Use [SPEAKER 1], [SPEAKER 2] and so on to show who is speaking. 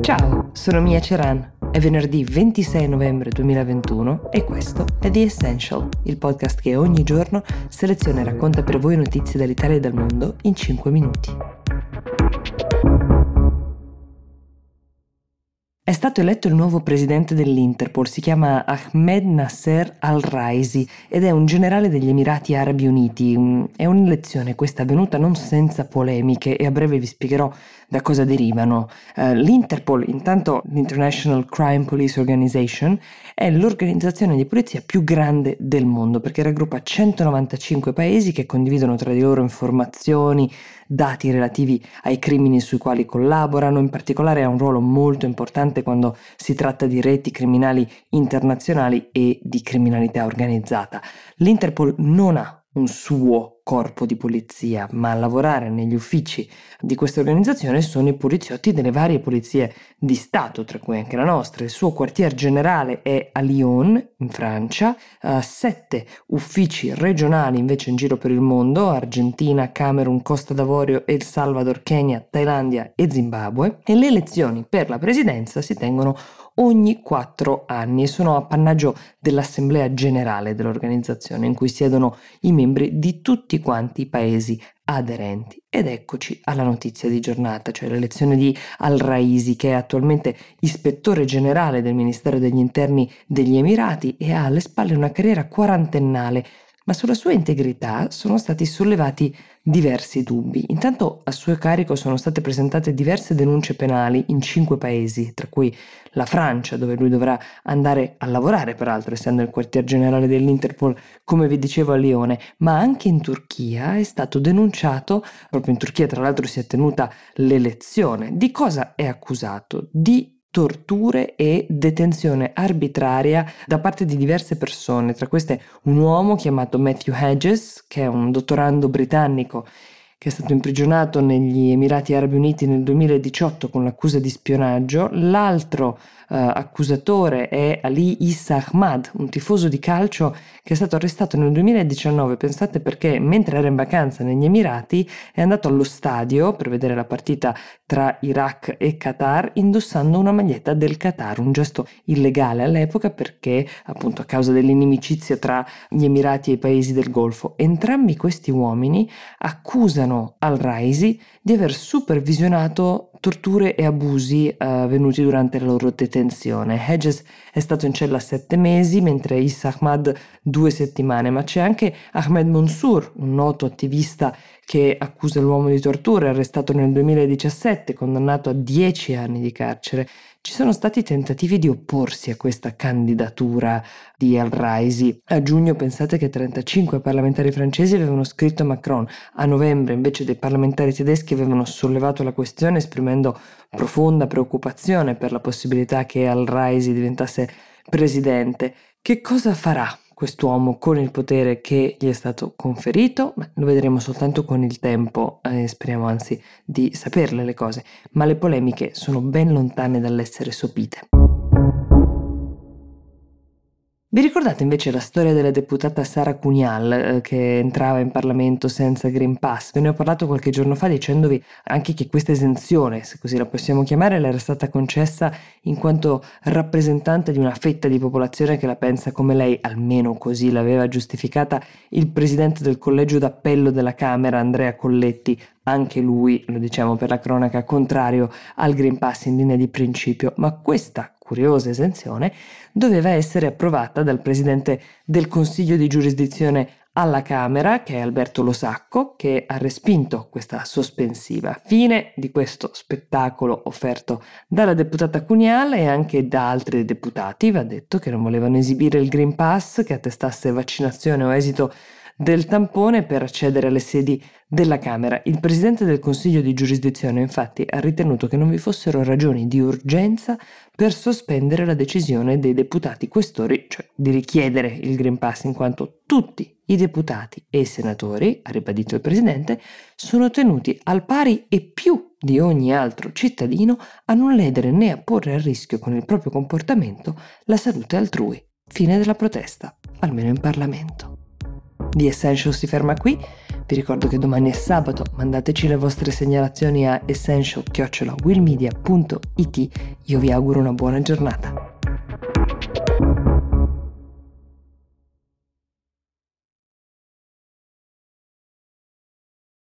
[SPEAKER 1] Ciao, sono Mia Ceran. È venerdì 26 novembre 2021 e questo è The Essential, il podcast che ogni giorno seleziona e racconta per voi notizie dall'Italia e dal mondo in 5 minuti. È stato eletto il nuovo presidente dell'Interpol, si chiama Ahmed Nasser al-Raisi ed è un generale degli Emirati Arabi Uniti. Mm, è un'elezione questa avvenuta non senza polemiche e a breve vi spiegherò da cosa derivano. Uh, L'Interpol, intanto l'International Crime Police Organization, è l'organizzazione di polizia più grande del mondo perché raggruppa 195 paesi che condividono tra di loro informazioni, dati relativi ai crimini sui quali collaborano, in particolare ha un ruolo molto importante quando si tratta di reti criminali internazionali e di criminalità organizzata. L'Interpol non ha un suo corpo di polizia, ma a lavorare negli uffici di questa organizzazione sono i poliziotti delle varie polizie di Stato, tra cui anche la nostra. Il suo quartier generale è a Lyon, in Francia, uh, sette uffici regionali invece in giro per il mondo, Argentina, Camerun, Costa d'Avorio, El Salvador, Kenya, Thailandia e Zimbabwe, e le elezioni per la presidenza si tengono ogni quattro anni e sono appannaggio dell'Assemblea Generale dell'organizzazione in cui siedono i membri di tutti quanti i paesi aderenti. Ed eccoci alla notizia di giornata, cioè l'elezione di Al-Raisi, che è attualmente ispettore generale del Ministero degli Interni degli Emirati e ha alle spalle una carriera quarantennale ma sulla sua integrità sono stati sollevati diversi dubbi. Intanto a suo carico sono state presentate diverse denunce penali in cinque paesi, tra cui la Francia, dove lui dovrà andare a lavorare, peraltro essendo il quartier generale dell'Interpol, come vi dicevo a Lione, ma anche in Turchia è stato denunciato, proprio in Turchia tra l'altro si è tenuta l'elezione. Di cosa è accusato? Di torture e detenzione arbitraria da parte di diverse persone, tra queste un uomo chiamato Matthew Hedges, che è un dottorando britannico che è stato imprigionato negli Emirati Arabi Uniti nel 2018 con l'accusa di spionaggio, l'altro uh, accusatore è Ali Issa Ahmad, un tifoso di calcio che è stato arrestato nel 2019, pensate perché mentre era in vacanza negli Emirati è andato allo stadio per vedere la partita tra Iraq e Qatar indossando una maglietta del Qatar, un gesto illegale all'epoca perché appunto a causa dell'inimicizia tra gli Emirati e i paesi del Golfo. Entrambi questi uomini accusano al-Raisi di aver supervisionato torture e abusi eh, avvenuti durante la loro detenzione. Hedges è stato in cella sette mesi, mentre Issa Ahmad due settimane, ma c'è anche Ahmed Mansour, un noto attivista che accusa l'uomo di torture, arrestato nel 2017, condannato a dieci anni di carcere. Ci sono stati tentativi di opporsi a questa candidatura di Al-Raisi. A giugno pensate che 35 parlamentari francesi avevano scritto a Macron, a novembre invece dei parlamentari tedeschi avevano sollevato la questione esprimendo profonda preoccupazione per la possibilità che Al-Raisi diventasse presidente. Che cosa farà quest'uomo con il potere che gli è stato conferito, Beh, lo vedremo soltanto con il tempo, eh, speriamo anzi di saperle le cose, ma le polemiche sono ben lontane dall'essere sopite. Vi ricordate invece la storia della deputata Sara Cunial eh, che entrava in Parlamento senza Green Pass? Ve ne ho parlato qualche giorno fa dicendovi anche che questa esenzione, se così la possiamo chiamare, le era stata concessa in quanto rappresentante di una fetta di popolazione che la pensa come lei, almeno così l'aveva giustificata il presidente del collegio d'appello della Camera, Andrea Colletti, anche lui, lo diciamo per la cronaca, contrario al Green Pass in linea di principio, ma questa curiosa esenzione, doveva essere approvata dal presidente del Consiglio di giurisdizione alla Camera, che è Alberto Losacco, che ha respinto questa sospensiva. Fine di questo spettacolo offerto dalla deputata Cuniale e anche da altri deputati, va detto, che non volevano esibire il Green Pass che attestasse vaccinazione o esito del tampone per accedere alle sedi della Camera. Il Presidente del Consiglio di giurisdizione infatti ha ritenuto che non vi fossero ragioni di urgenza per sospendere la decisione dei deputati questori, cioè di richiedere il Green Pass in quanto tutti i deputati e i senatori, ha ribadito il Presidente, sono tenuti al pari e più di ogni altro cittadino a non ledere né a porre a rischio con il proprio comportamento la salute altrui. Fine della protesta, almeno in Parlamento. The Essential si ferma qui. Vi ricordo che domani è sabato, mandateci le vostre segnalazioni a essential.willmedia.it. Io vi auguro una buona giornata.